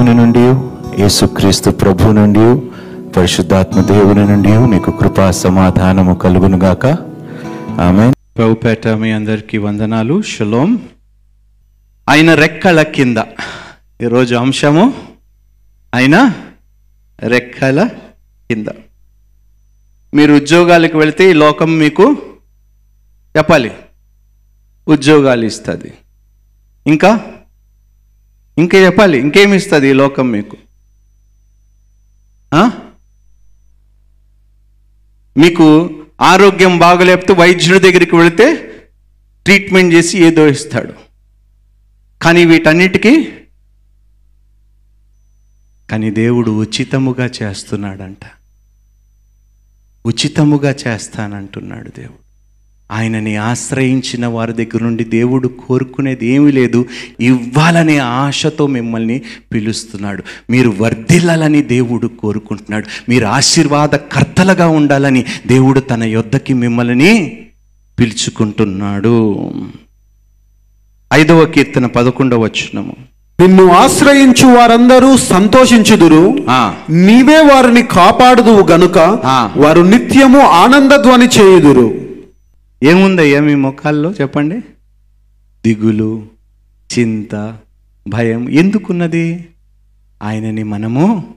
దేవుని నుండి యేసుక్రీస్తు ప్రభు నుండి పరిశుద్ధాత్మ దేవుని నుండి మీకు కృపా సమాధానము కలుగునుగాక ఆమె ప్రభుపేట మీ అందరికీ వందనాలు. షలోం ఆయన రెక్కల కింద. ఈరోజు అంశము ఆయన రెక్కల కింద. మీరు ఉద్యోగాలకు వెళితే ఈ లోకం మీకు చెప్పాలి. ఉద్యోగాలు ఇస్తుంది. ఇంకా ఇంకా చెప్పాలి ఇంకేమి ఇస్తుంది ఈ లోకం మీకు? ఆ? మీకు ఆరోగ్యం బాగలేకపోతే వైద్యుడి దగ్గరికి వెళితే ట్రీట్మెంట్ చేసి ఏదో ఇస్తాడు. కానీ వీటన్నిటికీ కానీ దేవుడు ఉచితముగా చేస్తున్నాడంట. ఉచితముగా చేస్తానంటున్నాడు దేవుడు. ఆయనని ఆశ్రయించిన వారి దగ్గర నుండి దేవుడు కోరుకునేది ఏమీ లేదు. ఇవ్వాలనే ఆశతో మిమ్మల్ని పిలుస్తున్నాడు. మీరు వర్ధిల్లాలని దేవుడు కోరుకుంటున్నాడు. మీరు ఆశీర్వాదకర్తలుగా ఉండాలని దేవుడు తన యొద్దకి మిమ్మల్ని పిలుచుకుంటున్నాడు. ఐదవ కీర్తన పదకొండవ వచనము. నిన్ను ఆశ్రయించు వారందరూ సంతోషించుదురు. నీవే వారిని కాపాడుదువు గనుక. వారు నిత్యము ఆనందధ్వని చేయుదురు. ఏముందయ్యా మీ ముఖాల్లో? చెప్పండి. దిగులు చింత భయం ఎందుకున్నది? ఆయనని మనము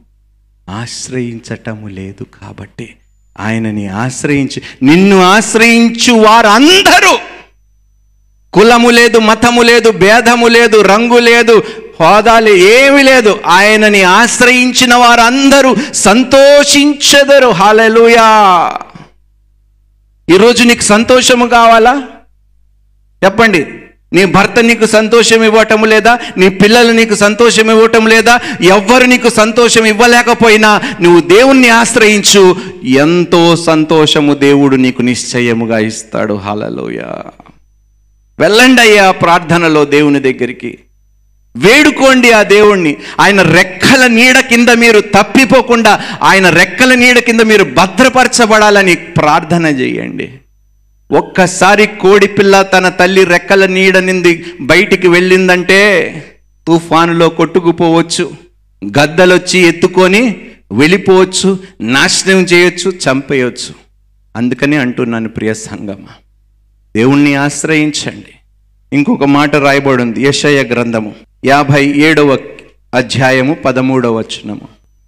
ఆశ్రయించటము లేదు కాబట్టి ఆయనని ఆశ్రయించి నిన్ను ఆశ్రయించు వారందరూ. కులము లేదు మతము లేదు భేదము లేదు రంగు లేదు హోదాలు ఏమి లేదు. ఆయనని ఆశ్రయించిన వారందరూ సంతోషించెదరు. హాలెలుయా ఈరోజు నీకు సంతోషము కావాలా? చెప్పండి. నీ భర్త నీకు సంతోషం ఇవ్వటం లేదా? నీ పిల్లలు నీకు సంతోషం ఇవ్వటం లేదా? ఎవ్వరు నీకు సంతోషం ఇవ్వలేకపోయినా నువ్వు దేవుణ్ణి ఆశ్రయించు. ఎంతో సంతోషము దేవుడు నీకు నిశ్చయముగా ఇస్తాడు. హలలోయ వెళ్ళండి అయ్యా ప్రార్థనలో దేవుని దగ్గరికి. వేడుకోండి ఆ దేవుణ్ణి. ఆయన రెక్కల నీడ కింద మీరు తప్పిపోకుండా ఆయన రెక్కల నీడ కింద మీరు భద్రపరచబడాలని ప్రార్థన చేయండి. ఒక్కసారి కోడిపిల్ల తన తల్లి రెక్కల నీడ నింది బయటికి వెళ్ళిందంటే తుఫానులో కొట్టుకుపోవచ్చు గద్దలొచ్చి ఎత్తుకొని వెళ్ళిపోవచ్చు నాశనం చేయొచ్చు చంపేయచ్చు. అందుకని అంటున్నాను ప్రియ సంగమ. దేవుణ్ణి ఆశ్రయించండి. ఇంకొక మాట రాయబడి ఉంది యెషయ గ్రంథము యాభై ఏడవ అధ్యాయము పదమూడవ వచనము.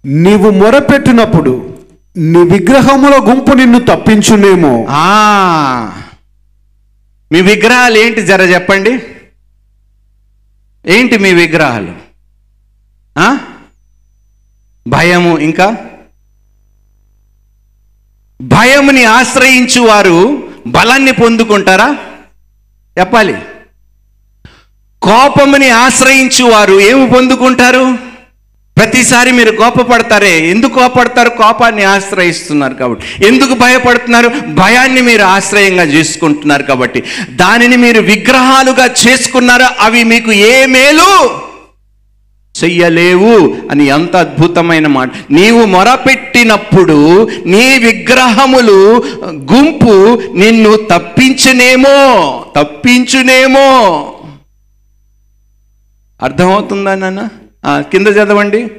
నీవు మొరపెట్టినప్పుడు నీ విగ్రహముల గుంపు నిన్ను తప్పించునేమో. ఆ మీ విగ్రహాలు ఏంటి జర చెప్పండి. ఏంటి మీ విగ్రహాలు? ఆ? భయము ఇంకా? భయముని ఆశ్రయించు వారు బలాన్ని పొందుకుంటారా? చెప్పాలి. కోపముని ఆశ్రయించు వారు ఏమి పొందుకుంటారు? ప్రతిసారి మీరు కోపపడతారే. ఎందుకు కోపడతారు కోపాన్ని ఆశ్రయిస్తున్నారు కాబట్టి. ఎందుకు భయపడుతున్నారు? భయాన్ని మీరు ఆశ్రయంగా చేసుకుంటున్నారు కాబట్టి. దానిని మీరు విగ్రహాలుగా చేసుకున్నారో? అవి మీకు ఏ మేలు చెయ్యలేవు అని ఎంత అద్భుతమైన మాట. నీవు మొరపెట్టినప్పుడు నీ విగ్రహములు గుంపు నిన్ను తప్పించునేమో తప్పించునేమో. అర్థమవుతుందా నాన్న? ఆ, కింద చదవండి.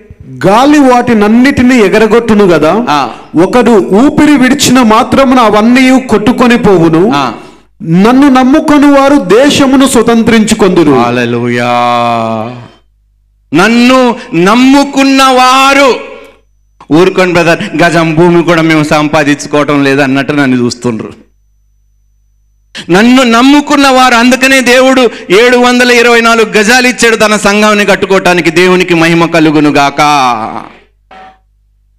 గాలి వాటినన్నిటినీ ఎగరగొట్టును ఆ. ఒకడు ఊపిరి విడిచిన మాత్రమున అవన్నీ కొట్టుకొని పోవును. నన్ను నమ్ముకొని వారు దేశమును స్వతంత్రించుకొందురు. నన్ను నమ్ముకున్నవారు ఊరుకోండి బ్రదర్. గజం భూమి కూడా మేము సంపాదించుకోవటం లేదు అన్నట్టు నన్ను చూస్తుండ్రు. నన్ను నమ్ముకున్న వారు అందుకనే దేవుడు ఏడు వందల ఇరవై నాలుగు గజాలు ఇచ్చాడు తన సంఘాన్ని కట్టుకోవటానికి దేవునికి మహిమ కలుగును గాక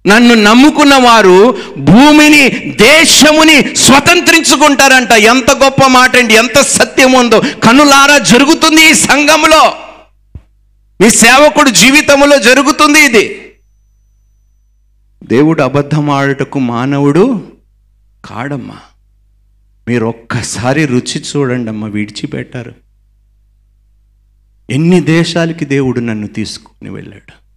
నన్ను నమ్ముకున్న వారు భూమిని దేశముని స్వతంత్రించుకుంటారంట. ఎంత గొప్ప మాట అండి ఎంత సత్యం ఉందో. కనులారా జరుగుతుంది ఈ సంఘంలో మీ సేవకుడు జీవితంలో జరుగుతుంది ఇది. దేవుడు అబద్ధం ఆడుటకు మానవుడు కాడమ్మా. మీరు ఒక్కసారి రుచి చూడండి అమ్మ విడిచిపెట్టారు. ఎన్ని దేశాలకి దేవుడు నన్ను తీసుకొని వెళ్ళాడు?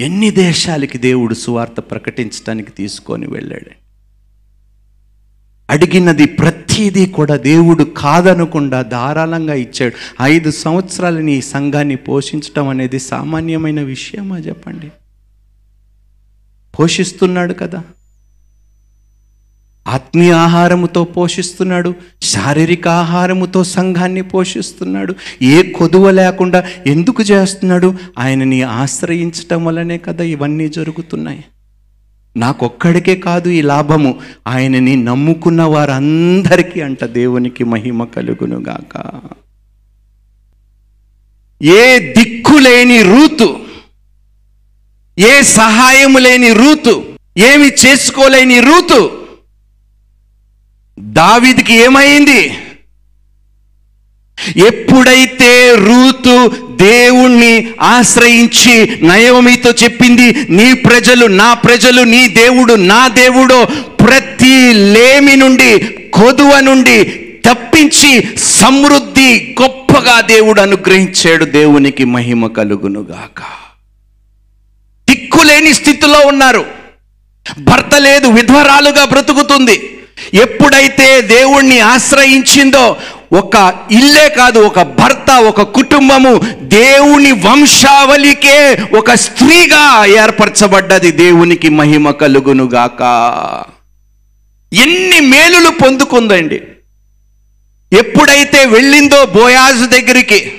ఎన్ని దేశాలకి దేవుడు సువార్త ప్రకటించడానికి తీసుకొని వెళ్ళాడు? అడిగినది ప్రతిదీ కూడా దేవుడు కాదనకుండా ధారాళంగా ఇచ్చాడు. ఐదు సంవత్సరాలని ఈ సంఘాన్ని పోషించడం అనేది సామాన్యమైన విషయమా చెప్పండి? పోషిస్తున్నాడు కదా. ఆత్మీయ ఆహారముతో పోషిస్తున్నాడు శారీరక ఆహారముతో సంఘాన్ని పోషిస్తున్నాడు ఏ కొదువ లేకుండా ఎందుకు చేస్తున్నాడు ఆయనని ఆశ్రయించటం వల్లనే కదా ఇవన్నీ జరుగుతున్నాయి. నాకొక్కడికే కాదు ఈ లాభము ఆయనని నమ్ముకున్న వారందరికీ అంట దేవునికి మహిమ కలుగునుగాక. ఏ దిక్కు లేని రూతు ఏ సహాయము లేని రూతు ఏమి చేసుకోలేని రూతు దావిదికి ఏమైంది? ఎప్పుడైతే రూతు దేవుణ్ణి ఆశ్రయించి నయోమితో చెప్పింది నీ ప్రజలు నా ప్రజలు నీ దేవుడు నా దేవుడు ప్రతి లేమి నుండి కొదువ నుండి తప్పించి సమృద్ధి గొప్పగా దేవుడు అనుగ్రహించాడు. దేవునికి మహిమ కలుగునుగాక దిక్కులేని స్థితిలో ఉన్నారు. భర్త లేదు విధ్వరాలుగా బ్రతుకుతుంది. ఎప్పుడైతే దేవుణ్ణి ఆశ్రయించిందో ఒక ఇల్లే కాదు ఒక భర్త ఒక కుటుంబము దేవుని వంశావళికే ఒక స్త్రీగా ఏర్పరచబడ్డది. దేవునికి మహిమ కలుగునుగాక. ఎన్ని మేలులు పొందుకుందండి. ఎప్పుడైతే వెళ్ళిందో బోయాజు దగ్గరికి.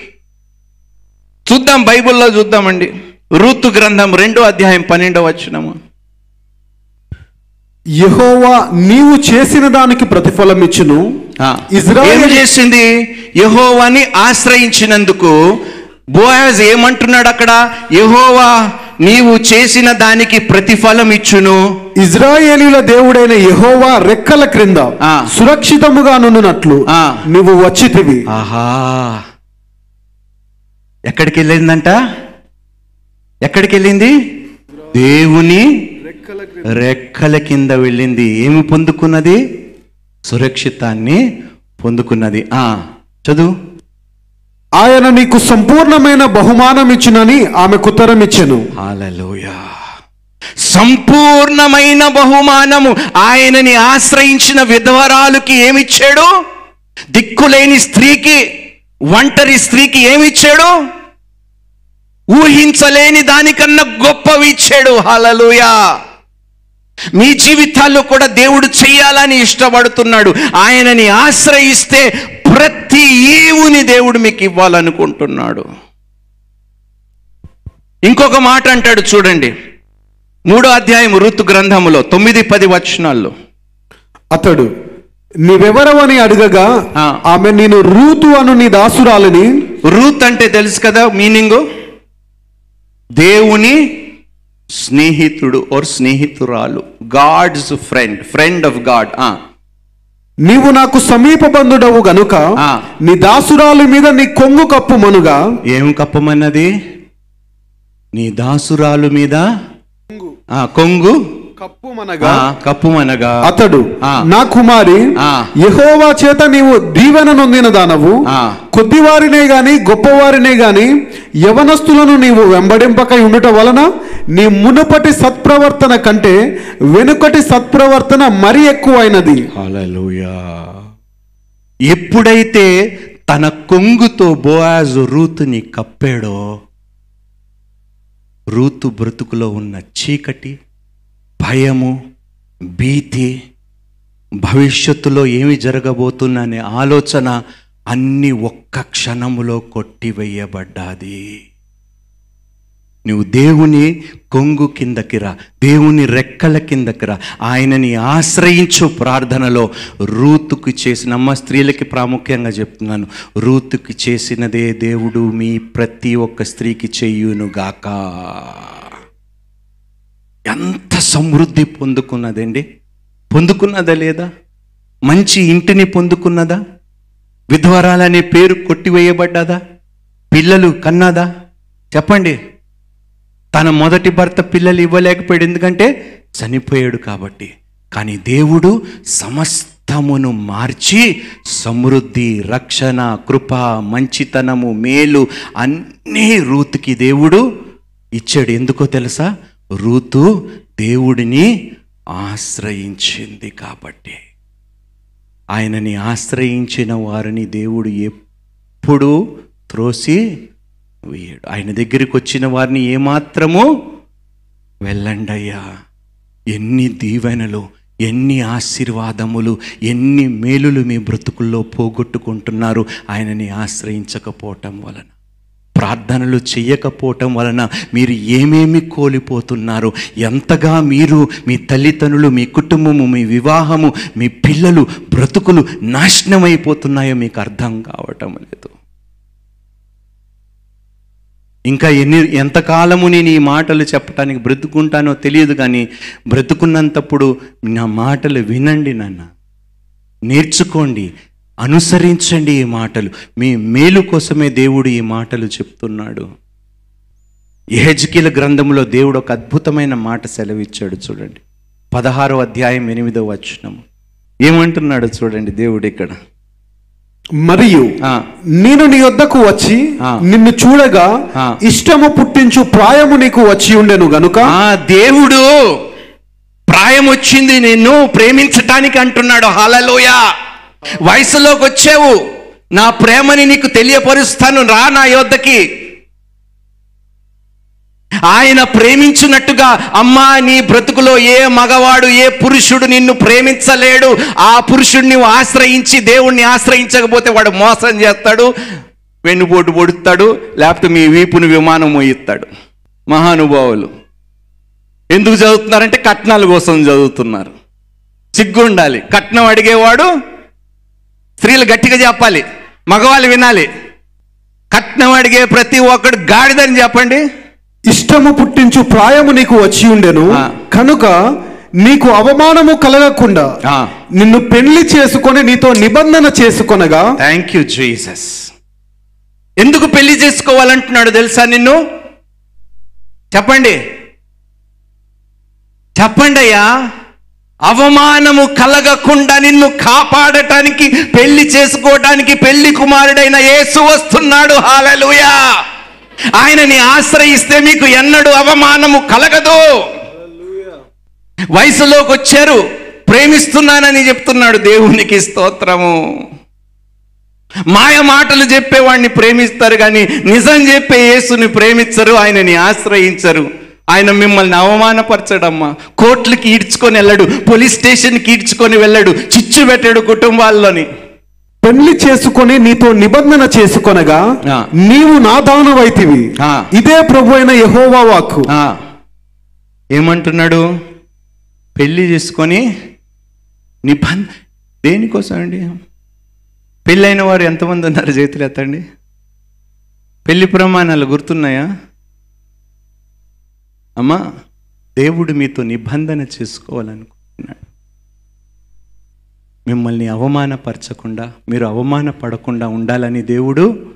చూద్దాం బైబిల్లో చూద్దామండి. ఋతు గ్రంథం రెండో అధ్యాయం పన్నెండో వచ్చినము యెహోవా నీవు చేసిన దానికి ప్రతిఫలం ఇచ్చును. ఇజ్రాయేల్ చేసింది? యహోవాని ఆశ్రయించినందుకు బోయాజ్ ఏమంటున్నాడు అక్కడ? యహోవా నీవు చేసిన దానికి ప్రతిఫలం ఇచ్చును. ఇజ్రాయేలీల దేవుడైన యెహోవా రెక్కల క్రింద ఆ. సురక్షితముగా నున్నట్లు ఆ. నువ్వు వచ్చితివి. ఆహా. ఎక్కడికి వెళ్ళిందంట ఎక్కడికి వెళ్ళింది దేవుని రెక్కల కింద వెళ్ళింది. ఏమి పొందుకున్నది? సురక్షితాన్ని పొందుకున్నది. ఆ చదువు. ఆయన నీకు సంపూర్ణమైన బహుమానం ఇచ్చునని ఆమెకు ఉత్తరం ఇచ్చెను. హల్లెలూయా సంపూర్ణమైన బహుమానము ఆయనని ఆశ్రయించిన విధవరాలుకి ఏమిచ్చాడు? దిక్కులేని స్త్రీకి ఒంటరి స్త్రీకి ఏమిచ్చాడు? ఊహించలేని దానికన్నా గొప్పవి ఇచ్చాడు. హలలుయా. మీ జీవితాల్లో కూడా దేవుడు చెయ్యాలని ఇష్టపడుతున్నాడు. ఆయనని ఆశ్రయిస్తే ప్రతి ఈవుని దేవుడు మీకు ఇవ్వాలనుకుంటున్నాడు. ఇంకొక మాట అంటాడు చూడండి. మూడో అధ్యాయం ఋతు గ్రంథములో తొమ్మిది పది వచనాల్లో. అతడు నీవెవరవని అడగగా. ఆమె నేను రూతు అను నీ దాసురాలని రూత్ అంటే తెలుసు కదా మీనింగ్? దేవుని స్నేహితుడు ఓర్ స్నేహితురాలు. God's friend friend of God నీవు నాకు సమీప బంధుడవు గనుక ఆ. నీ దాసురాలి మీద నీ కొంగు కప్పు మనుగా ఏం కప్పమన్నది? నీ దాసురాలు మీద? ఆ, కొంగు. కప్పు ఆ, మనగా కప్పుమనగా అతడు. నా కుమారి. యెహోవా చేత నీవు దీవెన నొందిన దానవు. కొద్దివారినే గాని గొప్పవారినే గాని యవనస్తులను నీవు వెంబడింపక ఉండుట వలన నీ మునుపటి సత్ప్రవర్తన కంటే వెనుకటి సత్ప్రవర్తన మరి ఎక్కువైనది ఎప్పుడైతే తన కొంగుతో బోయాజు రూతుని కప్పాడో రూతు బ్రతుకులో ఉన్న చీకటి భయము భీతి భవిష్యత్తులో ఏమి జరగబోతుందనే ఆలోచన అన్ని ఒక్క క్షణములో కొట్టివేయబడ్డాది. నువ్వు దేవుని కొంగు కిందకి రా దేవుని రెక్కల కిందకి రా. ఆయనని ఆశ్రయించు ప్రార్థనలో రూతుకు చేసిన అమ్మ స్త్రీలకి ప్రాముఖ్యంగా చెప్తున్నాను రూతుకి చేసినదే దేవుడు మీ ప్రతి ఒక్క స్త్రీకి చెయ్యునుగాక ఎంత సమృద్ధి పొందుకున్నదండి? పొందుకున్నదా లేదా? మంచి ఇంటిని పొందుకున్నదా? విధ్వరాలనే పేరు కొట్టివేయబడ్డదా? పిల్లలు కన్నదా? చెప్పండి. తన మొదటి భర్త పిల్లలు ఇవ్వలేకపోయాడు. ఎందుకంటే చనిపోయాడు కాబట్టి. కానీ దేవుడు సమస్తమును మార్చి సమృద్ధి రక్షణ కృప మంచితనము మేలు అన్నీ రూతుకి దేవుడు ఇచ్చాడు. ఎందుకో తెలుసా? రూతు దేవుడిని ఆశ్రయించింది కాబట్టి. ఆయనని ఆశ్రయించిన వారిని దేవుడు ఎప్పుడూ త్రోసి వేయడు. ఆయన దగ్గరికి వచ్చిన వారిని ఏమాత్రము వెళ్ళండయ్యా. ఎన్ని దీవెనలు ఎన్ని ఆశీర్వాదములు ఎన్ని మేలులు మీ బ్రతుకుల్లో పోగొట్టుకుంటున్నారు ఆయనని ఆశ్రయించకపోవటం వలన. ప్రార్థనలు చేయకపోవటం వలన మీరు ఏమేమి కోల్పోతున్నారు ఎంతగా మీరు మీ తల్లిదండ్రులు మీ కుటుంబము మీ వివాహము మీ పిల్లలు బ్రతుకులు నాశనమైపోతున్నాయో మీకు అర్థం కావటం లేదు. ఇంకా ఎన్ని ఎంతకాలము నేను ఈ మాటలు చెప్పడానికి బ్రతుకుంటానో తెలియదు కానీ బ్రతుకున్నంతప్పుడు నా మాటలు వినండి నాన్న. నేర్చుకోండి. అనుసరించండి ఈ మాటలు. మీ మేలు కోసమే దేవుడు ఈ మాటలు చెప్తున్నాడు. ఏహెజ్కీల గ్రంథంలో దేవుడు ఒక అద్భుతమైన మాట సెలవిచ్చాడు చూడండి. పదహారో అధ్యాయం ఎనిమిదో వచనము ఏమంటున్నాడు చూడండి దేవుడు ఇక్కడ? మరియు నేను నీ వద్దకు వచ్చి. నిన్ను చూడగా. ఇష్టము పుట్టించు ప్రాయము నీకు వచ్చి ఉండెను గనుక? ఆ దేవుడు ప్రాయం వచ్చింది నిన్ను ప్రేమించటానికి అంటున్నాడు. హలలోయ వయసులోకి వచ్చావు నా ప్రేమని నీకు తెలియపరుస్తాను. రా నా యొద్దకి ఆయన ప్రేమించినట్టుగా అమ్మా నీ బ్రతుకులో ఏ మగవాడు ఏ పురుషుడు నిన్ను ప్రేమించలేడు. ఆ పురుషుడిని ఆశ్రయించి దేవుణ్ణి ఆశ్రయించకపోతే వాడు మోసం చేస్తాడు వెన్నుపోటు పొడుస్తాడు లేకపోతే మీ వీపుని విమానం మోయిస్తాడు. మహానుభావులు ఎందుకు చదువుతున్నారంటే కట్నాల కోసం చదువుతున్నారు. సిగ్గుండాలి. కట్నం అడిగేవాడు స్త్రీలు గట్టిగా చెప్పాలి మగవాళ్ళు వినాలి. కట్నం అడిగే ప్రతి ఒక్కడు గాడిదని చెప్పండి. ఇష్టము పుట్టించు ప్రాయము నీకు వచ్చి ఉండెను. కనుక నీకు అవమానము కలగకుండా. నిన్ను పెళ్ళి చేసుకొని నీతో నిబంధన చేసుకొనగా థ్యాంక్ యూ జీసస్ ఎందుకు పెళ్ళి చేసుకోవాలంటున్నాడు తెలుసా నిన్ను? చెప్పండి. చెప్పండి అయ్యా అవమానము కలగకుండా నిన్ను కాపాడటానికి పెళ్ళి చేసుకోవటానికి పెళ్ళి కుమారుడైన యేసు వస్తున్నాడు. హాలలుయా ఆయనని ఆశ్రయిస్తే మీకు ఎన్నడూ అవమానము కలగదు. వయసులోకి వచ్చారు ప్రేమిస్తున్నానని చెప్తున్నాడు దేవునికి స్తోత్రము. మాయ మాటలు చెప్పేవాడిని ప్రేమిస్తారు కానీ నిజం చెప్పే యేసుని ప్రేమించరు ఆయనని ఆశ్రయించరు. ఆయన మిమ్మల్ని అవమానపరచడమ్మా. కోర్టులకి ఈడ్చుకొని వెళ్ళడు పోలీస్ స్టేషన్కి ఈడ్చుకొని వెళ్ళాడు చిచ్చు పెట్టాడు కుటుంబాల్లోని. పెళ్ళి చేసుకొని నీతో నిబంధన చేసుకొనగా. నీవు నా దానవైతివి. ఇదే ప్రభు అయిన యహోవా వాక్కు. ఏమంటున్నాడు? పెళ్ళి చేసుకొని నిబంధ దేనికోసం అండి పెళ్ళైన వారు ఎంతమంది ఉన్నారు? చేతులు ఎత్తండి. పెళ్ళి ప్రమాణాలు గుర్తున్నాయా? అమ్మా దేవుడు మీతో నిబంధన చేసుకోవాలనుకుంటున్నాడు. మిమ్మల్ని అవమానపరచకుండా మీరు అవమానపడకుండా ఉండాలని దేవుడు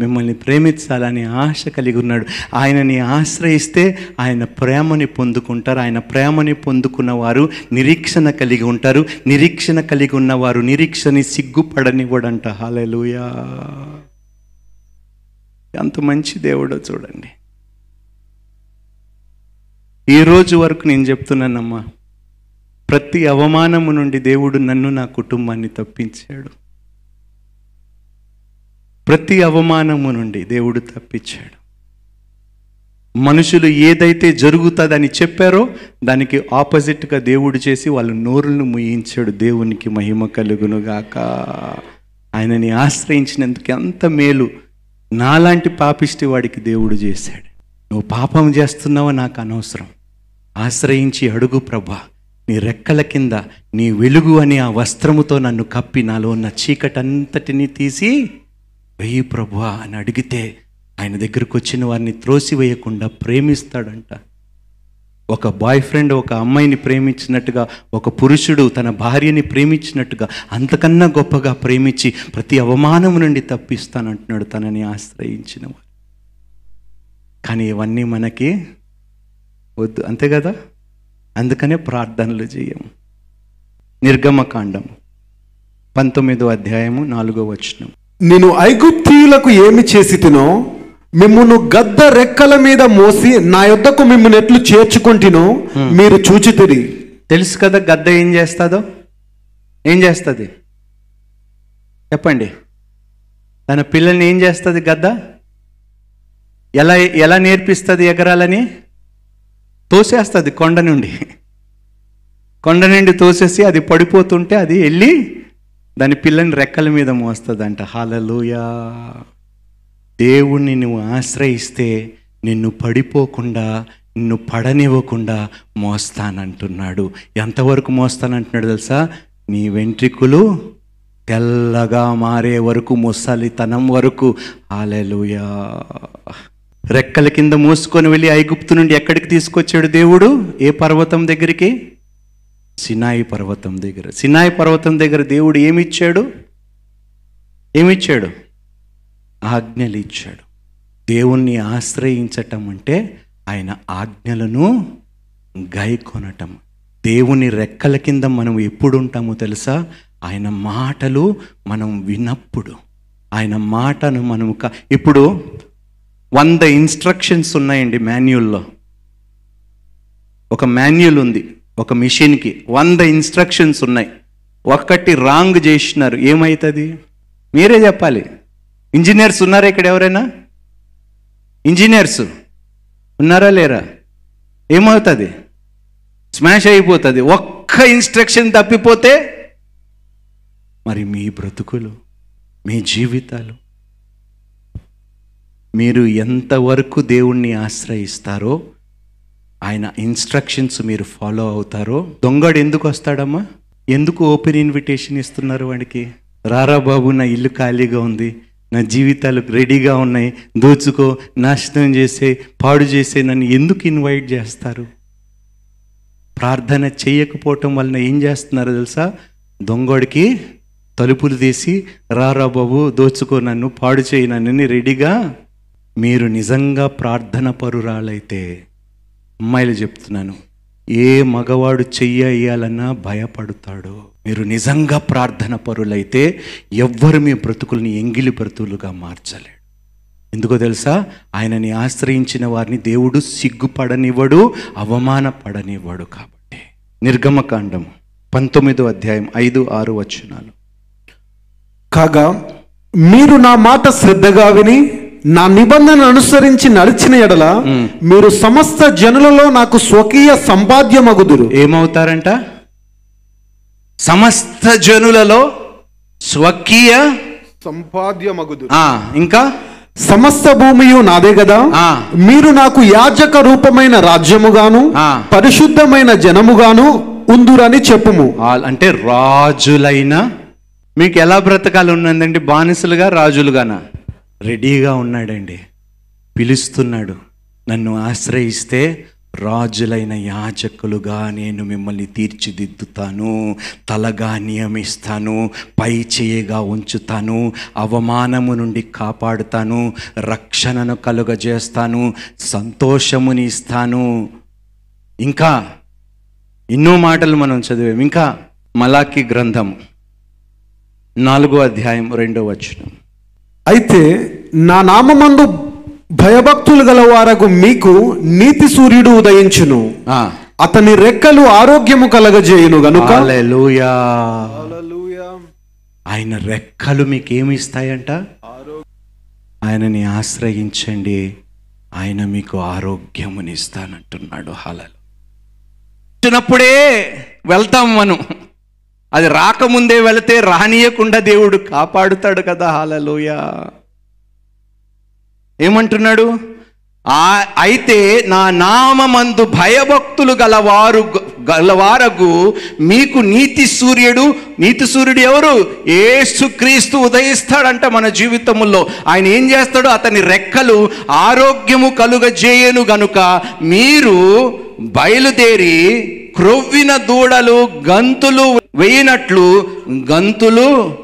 మిమ్మల్ని ప్రేమించాలని ఆశ కలిగి ఉన్నాడు. ఆయనని ఆశ్రయిస్తే ఆయన ప్రేమని పొందుకుంటారు. ఆయన ప్రేమని పొందుకున్న వారు నిరీక్షణ కలిగి ఉంటారు. నిరీక్షణ కలిగి ఉన్నవారు నిరీక్షని సిగ్గుపడనివ్వడంట. హాలెలుయా ఎంత మంచి దేవుడో చూడండి. ఈ రోజు వరకు నేను చెప్తున్నానమ్మా ప్రతి అవమానము నుండి దేవుడు నన్ను నా కుటుంబాన్ని తప్పించాడు. ప్రతి అవమానము నుండి దేవుడు తప్పించాడు. మనుషులు ఏదైతే జరుగుతుందని చెప్పారో దానికి ఆపోజిట్గా దేవుడు చేసి వాళ్ళ నోరులను ముయించాడు. దేవునికి మహిమ కలుగునుగాక. ఆయనని ఆశ్రయించినందుకు ఎంత మేలు నాలాంటి పాపిష్టి వాడికి దేవుడు చేశాడు. నువ్వు పాపం చేస్తున్నావో నాకు అనవసరం. ఆశ్రయించి అడుగు ప్రభా. నీ రెక్కల కింద నీ వెలుగు అనే ఆ వస్త్రముతో నన్ను కప్పి నాలో ఉన్న చీకటంతటిని తీసి వెయ్యి ప్రభా అని అడిగితే ఆయన దగ్గరకు వచ్చిన వారిని త్రోసివేయకుండా ప్రేమిస్తాడంట. ఒక బాయ్ ఫ్రెండ్ ఒక అమ్మాయిని ప్రేమించినట్టుగా ఒక పురుషుడు తన భార్యని ప్రేమించినట్టుగా అంతకన్నా గొప్పగా ప్రేమించి ప్రతి అవమానం నుండి తప్పిస్తానంటున్నాడు తనని ఆశ్రయించిన వారు. కానీ ఇవన్నీ మనకి వద్దు. అంతే కదా? అందుకనే ప్రార్థనలు చేయము నిర్గమకాండము. పంతొమ్మిదో అధ్యాయము నాలుగో వచనం. నేను ఐగుప్తీయులకు ఏమి చేసి తినో మిమ్మును గద్ద రెక్కల మీద మోసి నా యొద్దకు మిమ్మల్ని ఎట్లు చేర్చుకుంటునో మీరు చూచితిరి. తెలుసు కదా గద్ద ఏం చేస్తుందో? ఏం చేస్తుంది? చెప్పండి. తన పిల్లల్ని ఏం చేస్తుంది గద్ద? ఎలా ఎలా నేర్పిస్తుంది ఎగరాలని? తోసేస్తుంది కొండ నుండి. కొండ నుండి తోసేసి అది పడిపోతుంటే అది వెళ్ళి దాని పిల్లని రెక్కల మీద మోస్తుందంట. హాలలోయా దేవుణ్ణి నువ్వు ఆశ్రయిస్తే నిన్ను పడిపోకుండా నిన్ను పడనివ్వకుండా మోస్తానంటున్నాడు. ఎంతవరకు మోస్తానంటున్నాడు తెలుసా? నీ వెంట్రికులు తెల్లగా మారే వరకు ముసలితనం వరకు. హాలెలుయా రెక్కల కింద మోసుకొని వెళ్ళి ఐగుప్తు నుండి ఎక్కడికి తీసుకొచ్చాడు దేవుడు? ఏ పర్వతం దగ్గరికి? సినాయి పర్వతం దగ్గర. సినాయి పర్వతం దగ్గర దేవుడు ఏమిచ్చాడు? ఏమిచ్చాడు? ఆజ్ఞలు ఇచ్చాడు దేవుణ్ణి ఆశ్రయించటం అంటే ఆయన ఆజ్ఞలను గైకొనటం దేవుని రెక్కల కింద మనం ఎప్పుడు ఉంటామో తెలుసా? ఆయన మాటలు మనం వినప్పుడు ఆయన మాటను మనం క- ఇప్పుడు వంద ఇన్స్ట్రక్షన్స్ ఉన్నాయండి మాన్యుల్లో ఒక మాన్యుల్ ఉంది ఒక మిషన్కి వంద ఇన్స్ట్రక్షన్స్ ఉన్నాయి. ఒక్కటి రాంగ్ చేసినారు ఏమవుతుంది మీరే చెప్పాలి. ఇంజనీర్స్ ఉన్నారా ఇక్కడ ఎవరైనా? ఇంజనీర్స్ ఉన్నారా లేరా? ఏమవుతుంది? స్మాష్ అయిపోతుంది ఒక్క ఇన్స్ట్రక్షన్ తప్పిపోతే మరి మీ బ్రతుకులు మీ జీవితాలు మీరు ఎంతవరకు దేవుణ్ణి ఆశ్రయిస్తారో ఆయన ఇన్స్ట్రక్షన్స్ మీరు ఫాలో అవుతారో. దొంగడు ఎందుకు వస్తాడమ్మా? ఎందుకు ఓపెన్ ఇన్విటేషన్ ఇస్తున్నారు వాడికి? రారా బాబు నా ఇల్లు ఖాళీగా ఉంది. నా జీవితాలు రెడీగా ఉన్నాయి. దోచుకో నాశనం చేసే పాడు చేసే నన్ను ఎందుకు ఇన్వైట్ చేస్తారు? ప్రార్థన చేయకపోవటం వలన ఏం చేస్తున్నారు తెలుసా? దొంగోడికి తలుపులు తీసి రారా బాబు దోచుకో నన్ను పాడు చేయి నన్ను రెడీగా మీరు నిజంగా ప్రార్థన పరురాలైతే అమ్మాయిలు చెప్తున్నాను ఏ మగవాడు చెయ్యాలన్నా వేయాలన్నా భయపడతాడు మీరు నిజంగా ప్రార్థన పరులైతే ఎవ్వరు మీ బ్రతుకుల్ని ఎంగిలి బ్రతుకులుగా మార్చలేడు. ఎందుకో తెలుసా? ఆయనని ఆశ్రయించిన వారిని దేవుడు సిగ్గుపడనివ్వడు అవమానపడనివ్వడు కాబట్టి. నిర్గమకాండము పంతొమ్మిదో అధ్యాయం ఐదు ఆరు వచనాలు. కాగా మీరు నా మాట శ్రద్ధగా విని నా నిబంధన అనుసరించి నడిచిన ఎడల మీరు సమస్త జనులలో నాకు స్వకీయ సంపాద్యమగుదురు ఏమవుతారంట? సమస్త జనులలో స్వకీయ సంపాద్యమగుదురు ఇంకా? సమస్త భూమియు నాదే కదా. మీరు నాకు యాజక రూపమైన రాజ్యముగాను. పరిశుద్ధమైన జనముగాను ఉందురని చెప్పుము. అంటే రాజులైన మీకు ఎలా బ్రతకాలి ఉన్నదండి బానిసలుగా రాజులుగానా? రెడీగా ఉన్నాడండి. పిలుస్తున్నాడు. నన్ను ఆశ్రయిస్తే రాజులైన యాజకులుగా నేను మిమ్మల్ని తీర్చిదిద్దుతాను తలగా నియమిస్తాను పై చేయగా ఉంచుతాను అవమానము నుండి కాపాడుతాను రక్షణను కలుగజేస్తాను సంతోషముని ఇస్తాను. ఇంకా ఎన్నో మాటలు మనం చదివాం. ఇంకా మలాకి గ్రంథం నాలుగో అధ్యాయం రెండో వచనం. అయితే నా నామమందు భయభక్తులు గల వారకు మీకు నీతి సూర్యుడు ఉదయించును. ఆ, అతని రెక్కలు ఆరోగ్యము కలగజేయును గనుక? హల్లెలూయా. ఆయన రెక్కలు మీకు ఏమి ఇస్తాయంట ఆయనని ఆశ్రయించండి. ఆయన మీకు ఆరోగ్యమునిస్తానంటున్నాడు. హాలలు వచ్చినప్పుడే వెళ్తాం మనం. అది రాకముందే వెళితే రానియకుండా దేవుడు కాపాడుతాడు కదా హాలలోయ ఏమంటున్నాడు? ఆ అయితే నా నామమందు భయభక్తులు గలవారు గలవారగు మీకు నీతి సూర్యుడు నీతి సూర్యుడు ఎవరు? ఏసుక్రీస్తు ఉదయిస్తాడంట మన జీవితములో. ఆయన ఏం చేస్తాడు? అతని రెక్కలు ఆరోగ్యము కలుగజేయను గనుక మీరు బయలుదేరి క్రొవ్విన దూడలు గంతులు వేయినట్లు గంతులు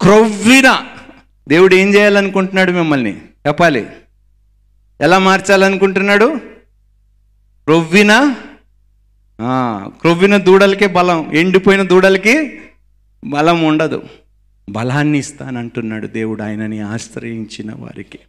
క్రొవ్విన. దేవుడు ఏం చేయాలనుకుంటున్నాడు మిమ్మల్ని? చెప్పాలి. ఎలా మార్చాలనుకుంటున్నాడు? క్రొవ్విన క్రొవ్విన దూడలకే బలం ఎండిపోయిన దూడలకి బలం ఉండదు. బలాన్ని ఇస్తానంటున్నాడు దేవుడు ఆయనని ఆశ్రయించిన వారికి.